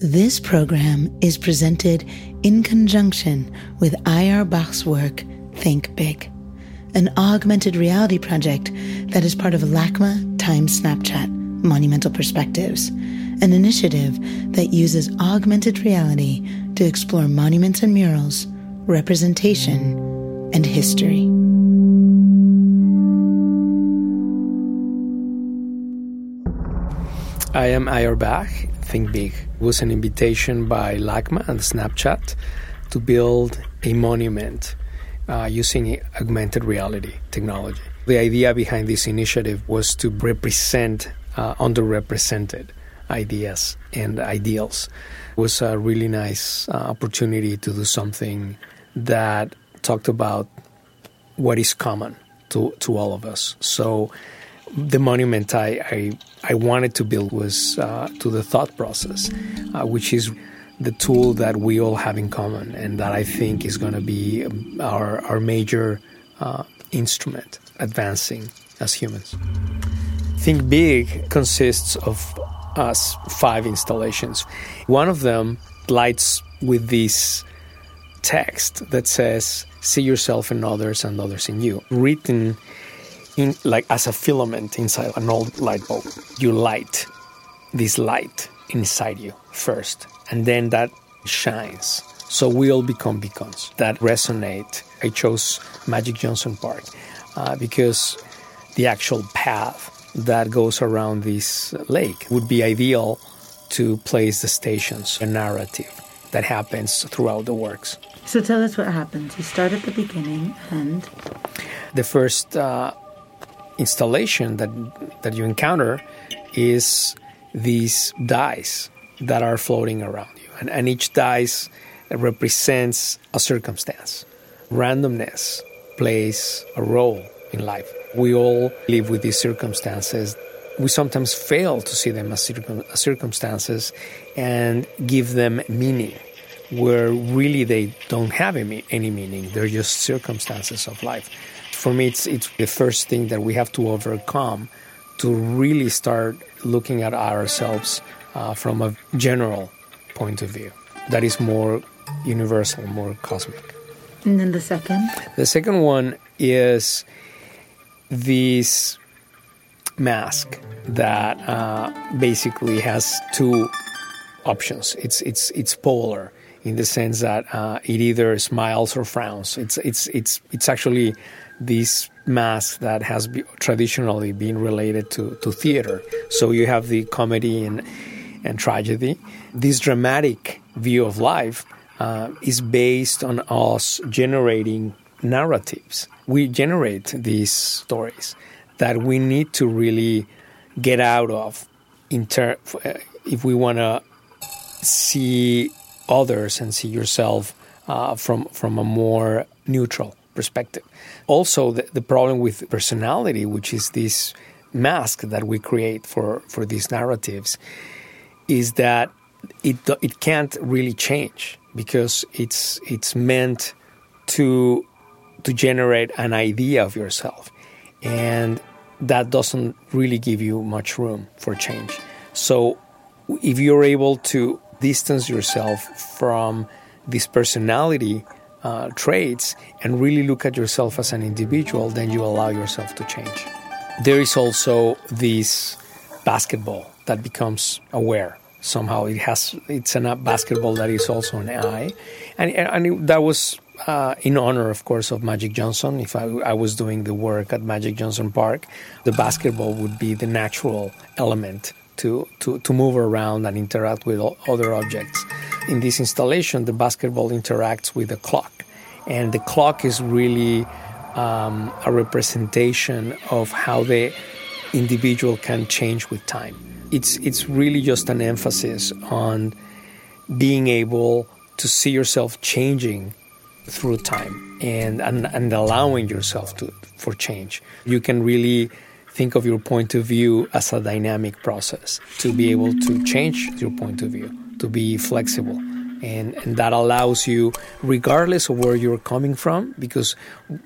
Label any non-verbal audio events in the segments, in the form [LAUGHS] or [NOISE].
This program is presented in conjunction with IR Bach's work, Think Big, an augmented reality project that is part of LACMA Time Snapchat Monumental Perspectives, an initiative that uses augmented reality to explore monuments and murals, representation, and history. I am Ayar Bach. Think Big it was an invitation by LACMA and Snapchat to build a monument uh, using augmented reality technology. The idea behind this initiative was to represent uh, underrepresented ideas and ideals. It was a really nice uh, opportunity to do something that talked about what is common to, to all of us. So the monument I, I, I wanted to build was uh, to the thought process, uh, which is the tool that we all have in common, and that I think is going to be our, our major uh, instrument advancing as humans. Think Big consists of us five installations. One of them lights with this text that says, See yourself in others and others in you, written in like as a filament inside an old light bulb. You light this light inside you first, and then that shines. So we all become beacons that resonate. I chose Magic Johnson Park uh, because the actual path that goes around this lake would be ideal to place the stations, a narrative that happens throughout the works. So tell us what happens. You start at the beginning and. The first uh, installation that that you encounter is these dice that are floating around you, and, and each dice represents a circumstance. Randomness plays a role in life. We all live with these circumstances. We sometimes fail to see them as, circum- as circumstances and give them meaning, where really they don't have any, any meaning. They're just circumstances of life for me, it's, it's the first thing that we have to overcome to really start looking at ourselves uh, from a general point of view that is more universal, more cosmic. And then the second? The second one is this mask that uh, basically has two options. It's it's it's polar in the sense that uh, it either smiles or frowns. It's it's it's it's actually this mask that has be, traditionally been related to, to theater. So you have the comedy and, and tragedy. This dramatic view of life uh, is based on us generating narratives. We generate these stories that we need to really get out of ter- uh, if we want to see others and see yourself uh, from from a more neutral perspective. Also, the, the problem with personality, which is this mask that we create for, for these narratives, is that it it can't really change because it's it's meant to to generate an idea of yourself, and that doesn't really give you much room for change. So, if you're able to distance yourself from this personality uh, traits and really look at yourself as an individual, then you allow yourself to change. There is also this basketball that becomes aware. Somehow it has it's a basketball that is also an eye, and and it, that was uh, in honor, of course, of Magic Johnson. If I, I, was doing the work at Magic Johnson Park, the basketball would be the natural element to, to, to move around and interact with other objects. In this installation, the basketball interacts with the clock, and the clock is really um, a representation of how the individual can change with time. It's, it's really just an emphasis on being able to see yourself changing through time and, and, and allowing yourself to, for change. You can really think of your point of view as a dynamic process to be able to change your point of view, to be flexible. And, and that allows you, regardless of where you're coming from, because,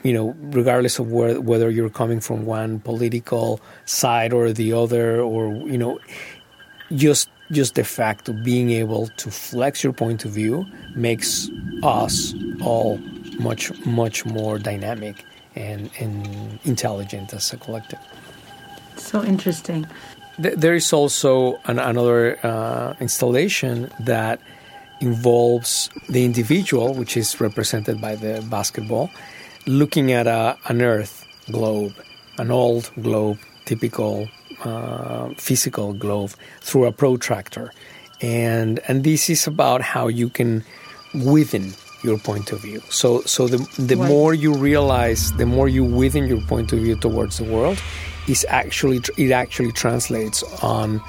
you know, regardless of where, whether you're coming from one political side or the other, or, you know, just just the fact of being able to flex your point of view makes us all much, much more dynamic and, and intelligent as a collective. So interesting. There is also an, another uh, installation that involves the individual, which is represented by the basketball, looking at a, an Earth globe, an old globe, typical uh, physical globe, through a protractor. And, and this is about how you can within your point of view. So, so the, the more you realize, the more you within your point of view towards the world, is actually it actually translates on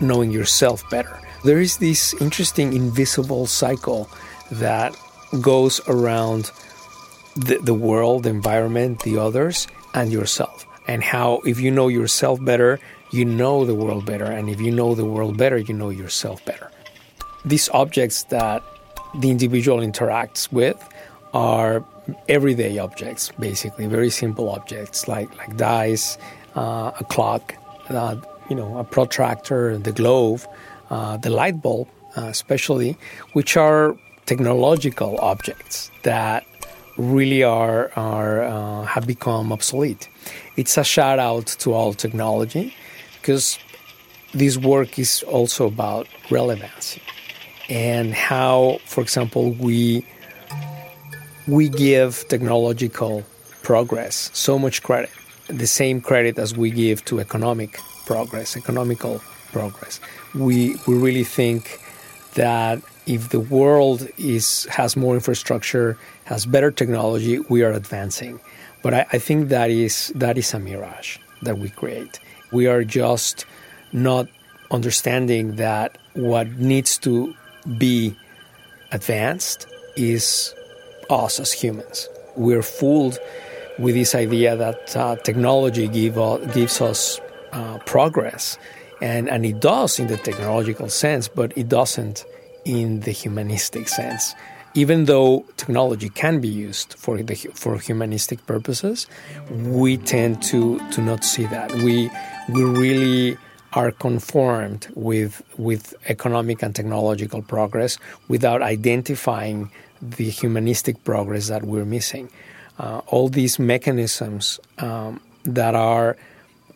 knowing yourself better. There is this interesting invisible cycle that goes around the, the world, the environment, the others, and yourself. And how, if you know yourself better, you know the world better. And if you know the world better, you know yourself better. These objects that the individual interacts with are everyday objects, basically, very simple objects like, like dice, a clock, uh, you know, a protractor, the globe, uh, the light bulb, uh, especially, which are technological objects that really are, are uh, have become obsolete. It's a shout out to all technology because this work is also about relevancy and how, for example, we we give technological progress so much credit, the same credit as we give to economic progress, economical progress. We we really think that if the world is has more infrastructure, has better technology, we are advancing. But I, I think that is that is a mirage that we create. We are just not understanding that what needs to be advanced is us as humans. We're fooled with this idea that uh, technology give, uh, gives us uh, progress, and, and it does in the technological sense, but it doesn't in the humanistic sense. Even though technology can be used for the, for humanistic purposes, we tend to, to not see that. We we really are conformed with with economic and technological progress without identifying the humanistic progress that we're missing. Uh, all these mechanisms um, that are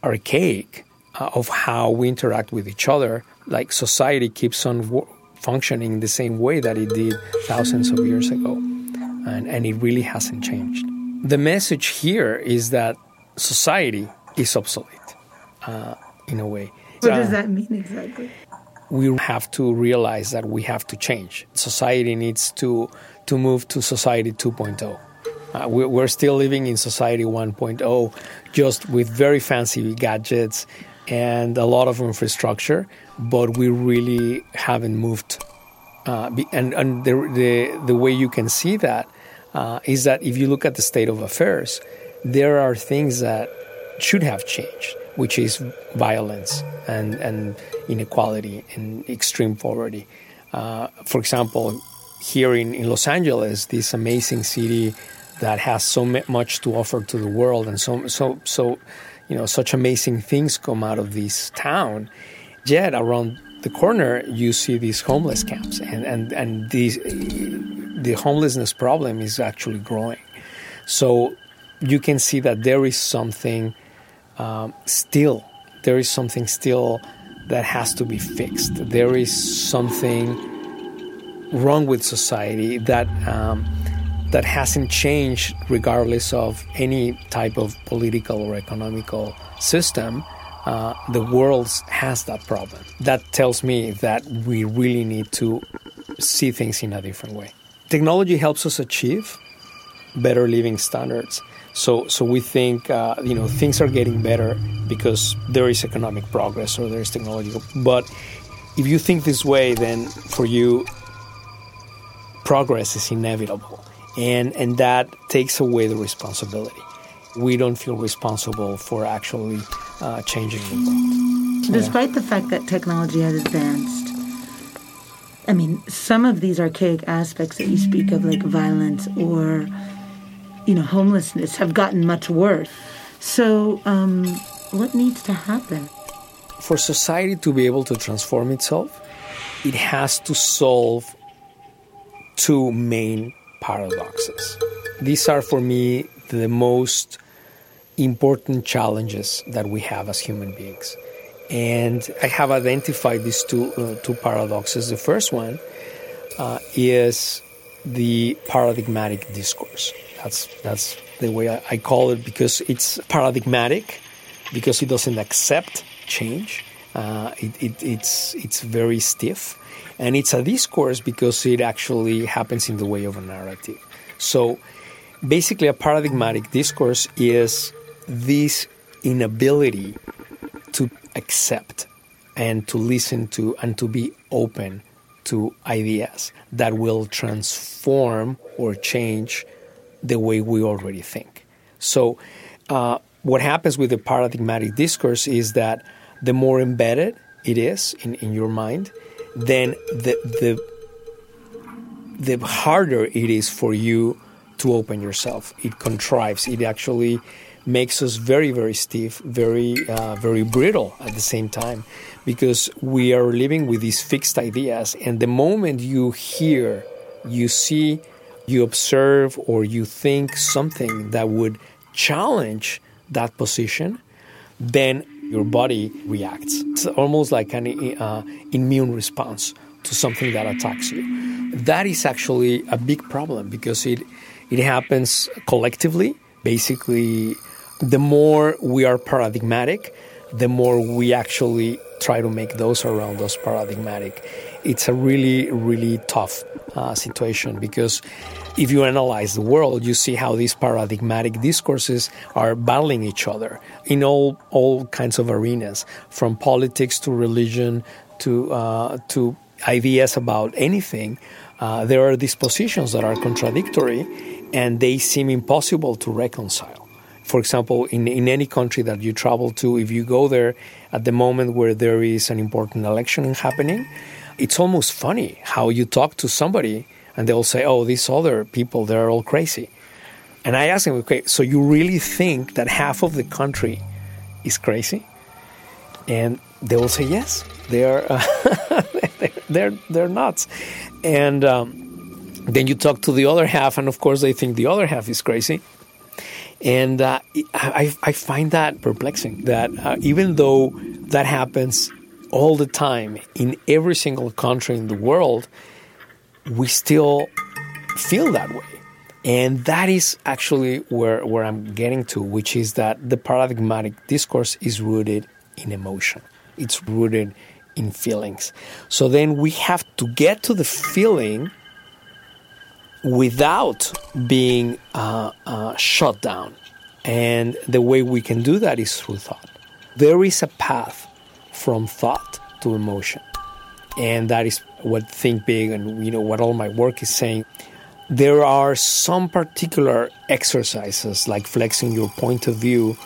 archaic uh, of how we interact with each other, like society keeps on w- functioning the same way that it did thousands of years ago, and, and it really hasn't changed. The message here is that society is obsolete uh, in a way. What does that mean exactly? We have to realize that we have to change. Society needs to to move to society 2.0. Uh, we're still living in society 1.0, just with very fancy gadgets and a lot of infrastructure, but we really haven't moved. Uh, and and the, the, the way you can see that uh, is that if you look at the state of affairs, there are things that should have changed which is violence and, and inequality and extreme poverty. Uh, for example, here in, in Los Angeles, this amazing city that has so much to offer to the world and so, so, so, you know, such amazing things come out of this town. Yet around the corner, you see these homeless camps, and, and, and these, the homelessness problem is actually growing. So you can see that there is something um, still there is something still that has to be fixed. There is something wrong with society that um, that hasn't changed, regardless of any type of political or economical system. Uh, the world has that problem. That tells me that we really need to see things in a different way. Technology helps us achieve better living standards so, so we think uh, you know things are getting better because there is economic progress or there is technological. But if you think this way, then for you, progress is inevitable, and and that takes away the responsibility. We don't feel responsible for actually uh, changing the world. Despite the fact that technology has advanced, I mean, some of these archaic aspects that you speak of, like violence or you know, homelessness have gotten much worse. So, um, what needs to happen? For society to be able to transform itself, it has to solve two main paradoxes. These are for me the most important challenges that we have as human beings. And I have identified these two, uh, two paradoxes. The first one uh, is the paradigmatic discourse. That's, that's the way I, I call it because it's paradigmatic, because it doesn't accept change. Uh, it, it, it's, it's very stiff. And it's a discourse because it actually happens in the way of a narrative. So basically, a paradigmatic discourse is this inability to accept and to listen to and to be open to ideas that will transform or change the way we already think. So, uh, what happens with the paradigmatic discourse is that the more embedded it is in, in your mind, then the, the, the harder it is for you to open yourself. It contrives, it actually makes us very, very stiff, very, uh, very brittle at the same time, because we are living with these fixed ideas. And the moment you hear, you see, you observe, or you think something that would challenge that position, then your body reacts. It's almost like an uh, immune response to something that attacks you. That is actually a big problem because it it happens collectively. Basically, the more we are paradigmatic, the more we actually try to make those around us paradigmatic. It's a really, really tough uh, situation because if you analyze the world, you see how these paradigmatic discourses are battling each other in all all kinds of arenas, from politics to religion to uh, to ideas about anything. Uh, there are these positions that are contradictory, and they seem impossible to reconcile. For example, in, in any country that you travel to, if you go there at the moment where there is an important election happening, it's almost funny how you talk to somebody and they'll say, "Oh, these other people, they're all crazy." And I ask them, "Okay, so you really think that half of the country is crazy?" And they will say, "Yes, they are. Uh, [LAUGHS] they're they're nuts." And um, then you talk to the other half, and of course, they think the other half is crazy. And uh, I, I find that perplexing. That uh, even though that happens all the time in every single country in the world, we still feel that way. And that is actually where, where I'm getting to, which is that the paradigmatic discourse is rooted in emotion, it's rooted in feelings. So then we have to get to the feeling without being uh, uh, shut down. And the way we can do that is through thought. There is a path from thought to emotion. And that is what Think Big and you know what all my work is saying. There are some particular exercises like flexing your point of view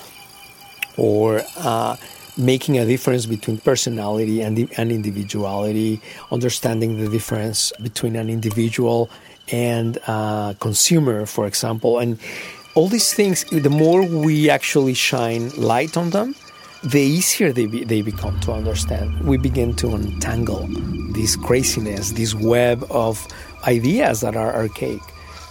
or uh, making a difference between personality and, and individuality, understanding the difference between an individual and a consumer, for example. And all these things, the more we actually shine light on them, the easier they, be, they become to understand. We begin to untangle this craziness, this web of ideas that are archaic.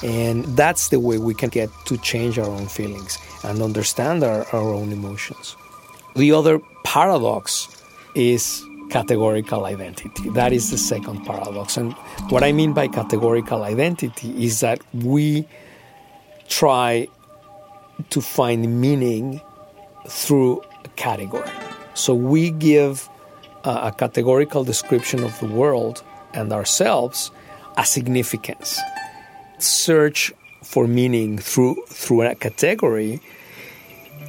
And that's the way we can get to change our own feelings and understand our, our own emotions. The other paradox is categorical identity. That is the second paradox. And what I mean by categorical identity is that we try to find meaning through category. So we give uh, a, a categorical description of the world and ourselves a significance. Search for meaning through through a category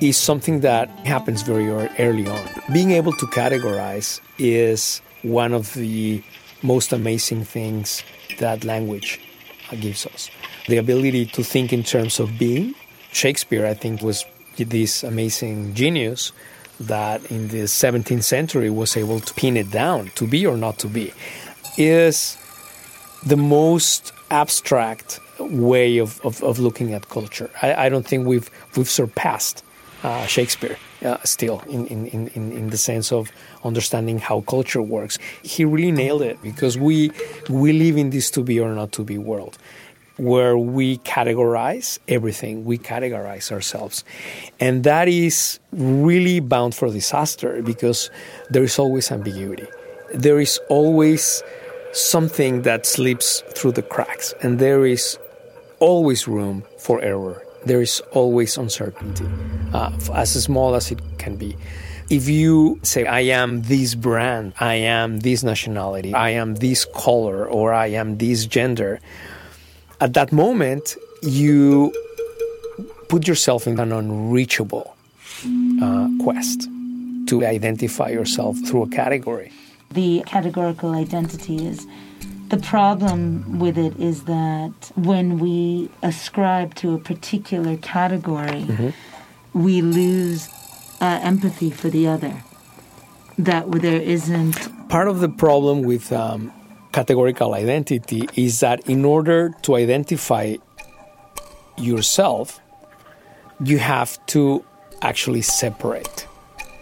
is something that happens very early on. Being able to categorize is one of the most amazing things that language uh, gives us. The ability to think in terms of being. Shakespeare, I think, was this amazing genius that in the 17th century was able to pin it down to be or not to be is the most abstract way of, of, of looking at culture. I, I, don't think we've we've surpassed uh, Shakespeare uh, still in, in, in, in the sense of understanding how culture works. He really nailed it because we we live in this to be or not to be world where we categorize everything, we categorize ourselves. And that is really bound for disaster because there is always ambiguity. There is always something that slips through the cracks, and there is always room for error there is always uncertainty, uh, as small as it can be. If you say, I am this brand, I am this nationality, I am this color, or I am this gender, at that moment, you put yourself in an unreachable uh, quest to identify yourself through a category. The categorical identity is the problem with it is that when we ascribe to a particular category, mm-hmm. we lose uh, empathy for the other. That there isn't. Part of the problem with um, categorical identity is that in order to identify yourself, you have to actually separate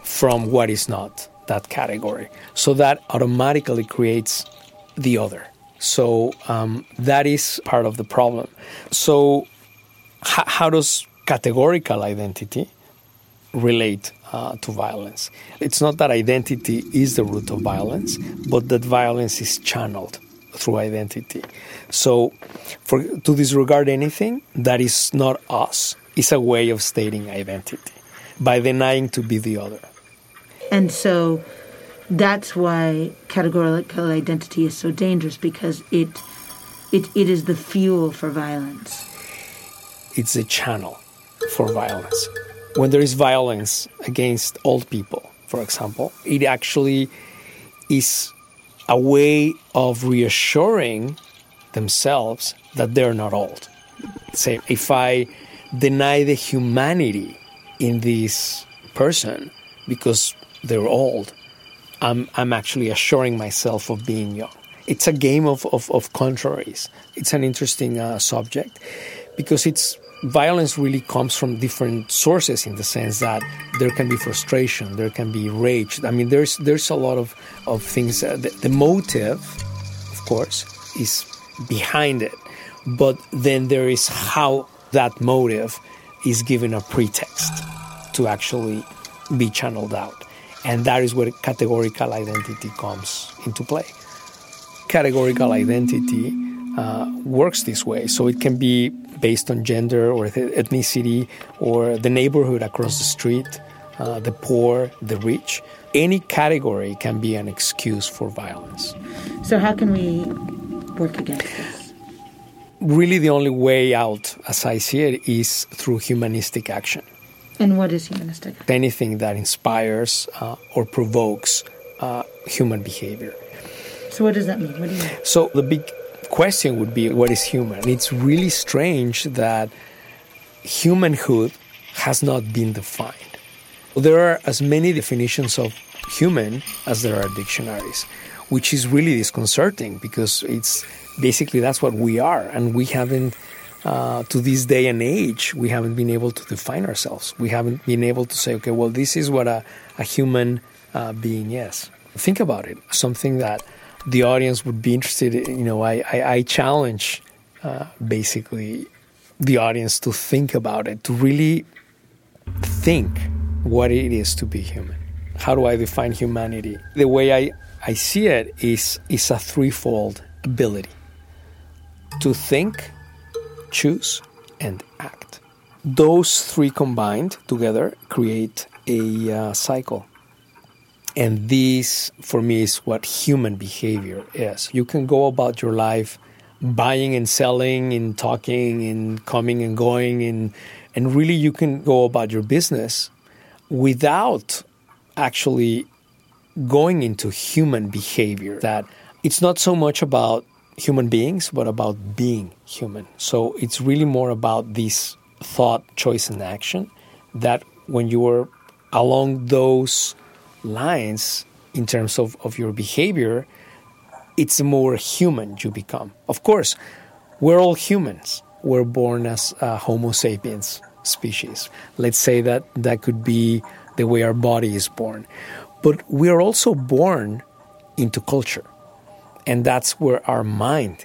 from what is not that category. So that automatically creates the other. So um, that is part of the problem. So, h- how does categorical identity relate uh, to violence? It's not that identity is the root of violence, but that violence is channeled through identity. So, for, to disregard anything that is not us is a way of stating identity by denying to be the other. And so, that's why categorical identity is so dangerous because it it, it is the fuel for violence. It's a channel for violence. When there is violence against old people, for example, it actually is a way of reassuring themselves that they're not old. Say, if I deny the humanity in this person because they're old, I'm, I'm actually assuring myself of being young. It's a game of, of, of contraries. It's an interesting uh, subject because it's violence really comes from different sources in the sense that there can be frustration, there can be rage. I mean, there's there's a lot of of things. Uh, the, the motive, of course, is behind it, but then there is how that motive is given a pretext to actually be channeled out. And that is where categorical identity comes into play. Categorical identity uh, works this way. So it can be based on gender or ethnicity or the neighborhood across the street, uh, the poor, the rich. Any category can be an excuse for violence. So, how can we work against this? Really, the only way out, as I see it, is through humanistic action. And what is humanistic? Anything that inspires uh, or provokes uh, human behavior. So, what does that mean? What do you mean? So, the big question would be what is human? It's really strange that humanhood has not been defined. There are as many definitions of human as there are dictionaries, which is really disconcerting because it's basically that's what we are, and we haven't uh, to this day and age, we haven't been able to define ourselves. We haven't been able to say, okay, well, this is what a, a human uh, being is. Think about it. Something that the audience would be interested in. You know, I, I, I challenge uh, basically the audience to think about it, to really think what it is to be human. How do I define humanity? The way I, I see it is, is a threefold ability to think, choose, and act. Those three combined together create a uh, cycle. And this, for me, is what human behavior is. You can go about your life buying and selling and talking and coming and going, and, and really you can go about your business without actually going into human behavior. That it's not so much about human beings, but about being human. So it's really more about this thought, choice, and action that when you are along those lines in terms of, of your behavior, it's more human you become. Of course, we're all humans. We're born as Homo sapiens. species. Let's say that that could be the way our body is born. But we are also born into culture, and that's where our mind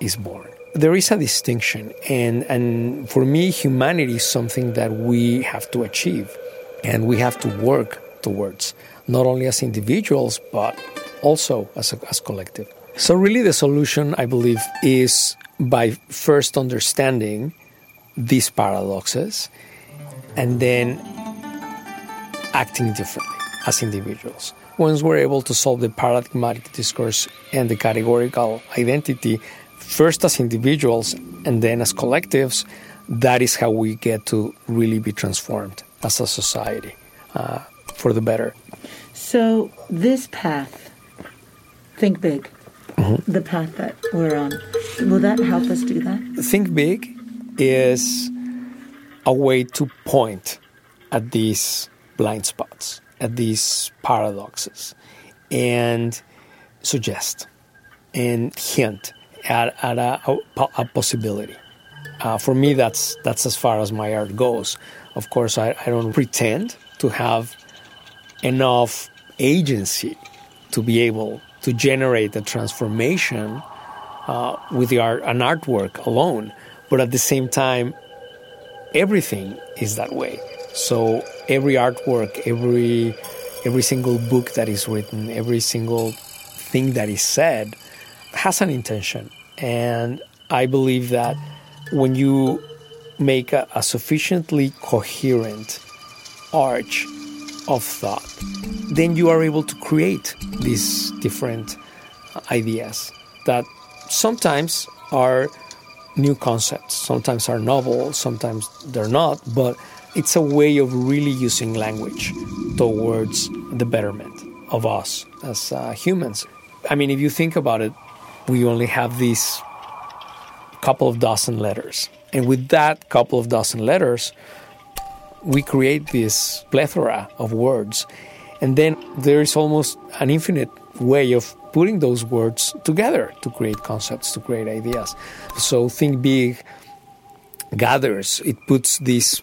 is born. There is a distinction, and, and for me, humanity is something that we have to achieve and we have to work towards, not only as individuals, but also as a as collective. So, really, the solution, I believe, is by first understanding these paradoxes and then acting differently as individuals. Once we're able to solve the paradigmatic discourse and the categorical identity, first as individuals and then as collectives, that is how we get to really be transformed as a society uh, for the better. So, this path, think big, mm-hmm. the path that we're on, will that help us do that? Think big is a way to point at these blind spots, at these paradoxes, and suggest and hint at, at a, a, a possibility. Uh, for me, that's that's as far as my art goes. Of course, I, I don't pretend to have enough agency to be able to generate a transformation uh, with art, an artwork alone. But at the same time, everything is that way. So every artwork, every every single book that is written, every single thing that is said has an intention. And I believe that when you make a, a sufficiently coherent arch of thought, then you are able to create these different ideas that sometimes are new concepts, sometimes are novel, sometimes they're not, but it's a way of really using language towards the betterment of us as uh, humans. I mean, if you think about it, we only have these couple of dozen letters. And with that couple of dozen letters, we create this plethora of words. And then there is almost an infinite way of putting those words together to create concepts, to create ideas. So Think Big gathers, it puts these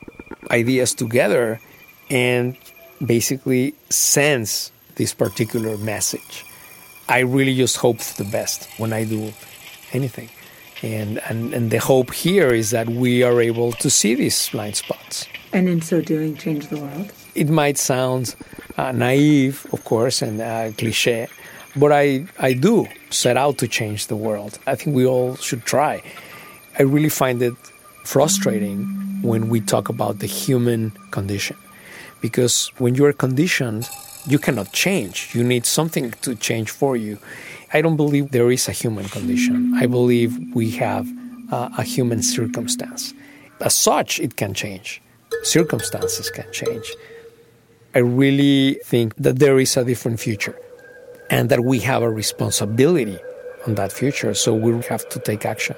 ideas together and basically sends this particular message. I really just hope for the best when I do anything. And, and, and the hope here is that we are able to see these blind spots. And in so doing, change the world? It might sound uh, naive, of course, and uh, cliche, but I, I do set out to change the world. I think we all should try. I really find it frustrating when we talk about the human condition because when you are conditioned, you cannot change. You need something to change for you. I don't believe there is a human condition. I believe we have uh, a human circumstance. As such, it can change. Circumstances can change. I really think that there is a different future and that we have a responsibility on that future. So we have to take action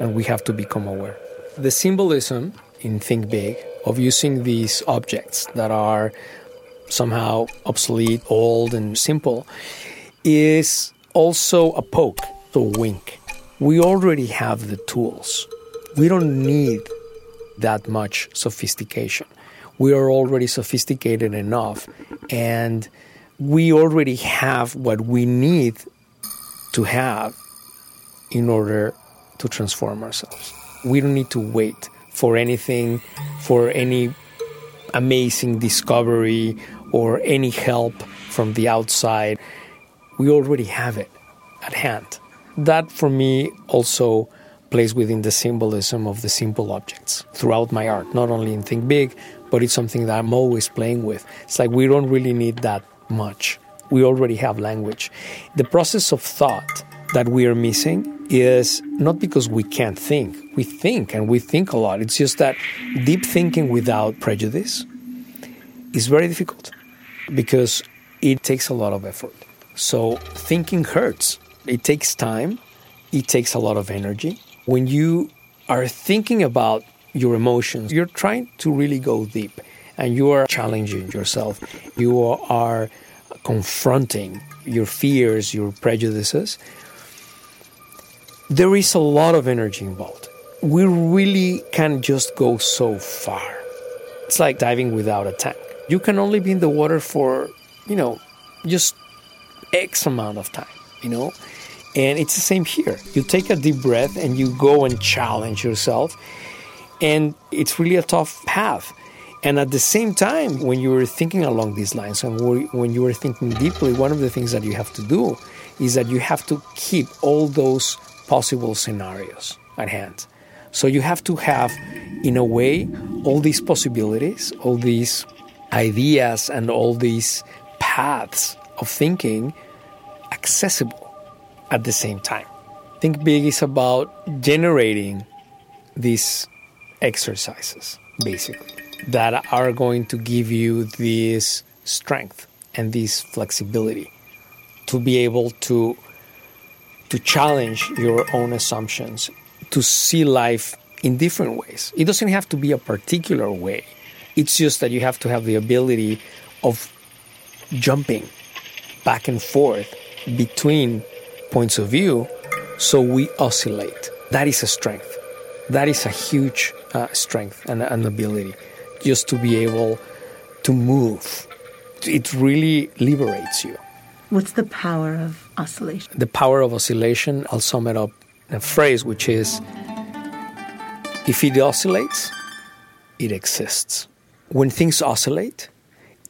and we have to become aware. The symbolism in Think Big of using these objects that are somehow obsolete, old, and simple is also a poke, a wink. We already have the tools. We don't need that much sophistication. We are already sophisticated enough, and we already have what we need to have in order to transform ourselves. We don't need to wait for anything, for any amazing discovery or any help from the outside we already have it at hand. That for me also plays within the symbolism of the simple objects throughout my art, not only in Think Big, but it's something that I'm always playing with. It's like we don't really need that much. We already have language. The process of thought that we are missing is not because we can't think. We think and we think a lot. It's just that deep thinking without prejudice is very difficult because it takes a lot of effort. So thinking hurts. It takes time, it takes a lot of energy. When you are thinking about your emotions, you're trying to really go deep and you are challenging yourself. You are confronting your fears, your prejudices. There is a lot of energy involved. We really can't just go so far. It's like diving without a tank. You can only be in the water for, you know, just X amount of time, you know? And it's the same here. You take a deep breath and you go and challenge yourself. And it's really a tough path. And at the same time, when you were thinking along these lines and when you were thinking deeply, one of the things that you have to do is that you have to keep all those possible scenarios at hand. So you have to have, in a way, all these possibilities, all these ideas, and all these paths of thinking accessible at the same time. Think Big is about generating these exercises, basically, that are going to give you this strength and this flexibility to be able to to challenge your own assumptions, to see life in different ways. It doesn't have to be a particular way. It's just that you have to have the ability of jumping back and forth between points of view so we oscillate. That is a strength. That is a huge uh, strength and an ability just to be able to move. It really liberates you. What's the power of oscillation? The power of oscillation, I'll sum it up in a phrase which is if it oscillates, it exists. When things oscillate,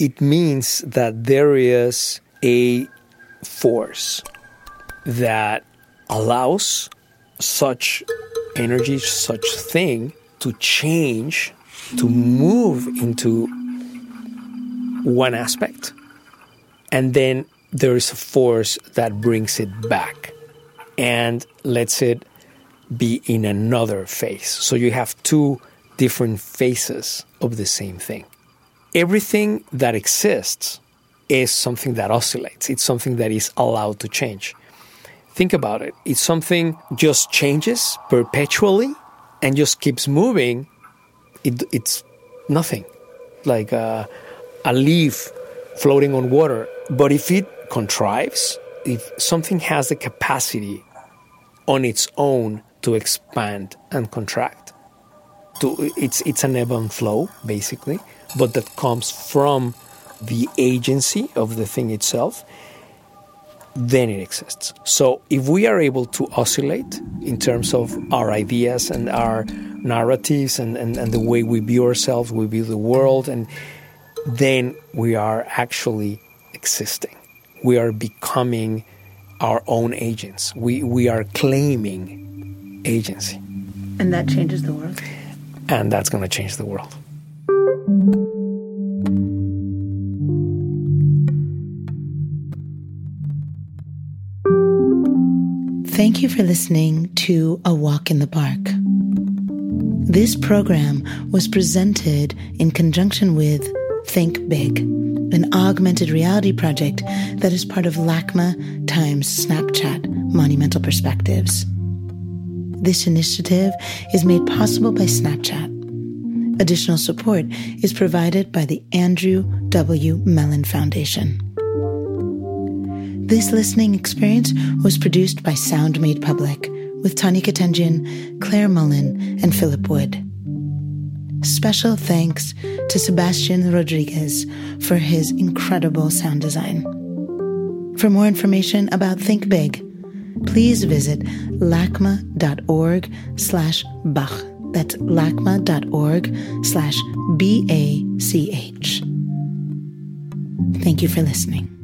it means that there is a force that allows such energy, such thing to change, to move into one aspect, and then there is a force that brings it back and lets it be in another phase. So you have two different phases of the same thing. Everything that exists is something that oscillates, it's something that is allowed to change. Think about it. If something just changes perpetually and just keeps moving. It, it's nothing like a, a leaf floating on water. But if it contrives, if something has the capacity on its own to expand and contract, to, it's, it's an ebb and flow, basically, but that comes from the agency of the thing itself, then it exists. So if we are able to oscillate in terms of our ideas and our narratives and, and, and the way we view ourselves, we view the world, and then we are actually existing we are becoming our own agents. We, we are claiming agency. And that changes the world. And that's going to change the world. Thank you for listening to A Walk in the Park. This program was presented in conjunction with Think Big an augmented reality project that is part of LACMA times Snapchat Monumental Perspectives. This initiative is made possible by Snapchat. Additional support is provided by the Andrew W. Mellon Foundation. This listening experience was produced by Sound Made Public with Tania Ketenjian, Claire Mullen, and Philip Wood. Special thanks to Sebastian Rodriguez for his incredible sound design. For more information about Think Big, please visit lacma.org slash Bach. That's lacma.org slash B-A-C-H. Thank you for listening.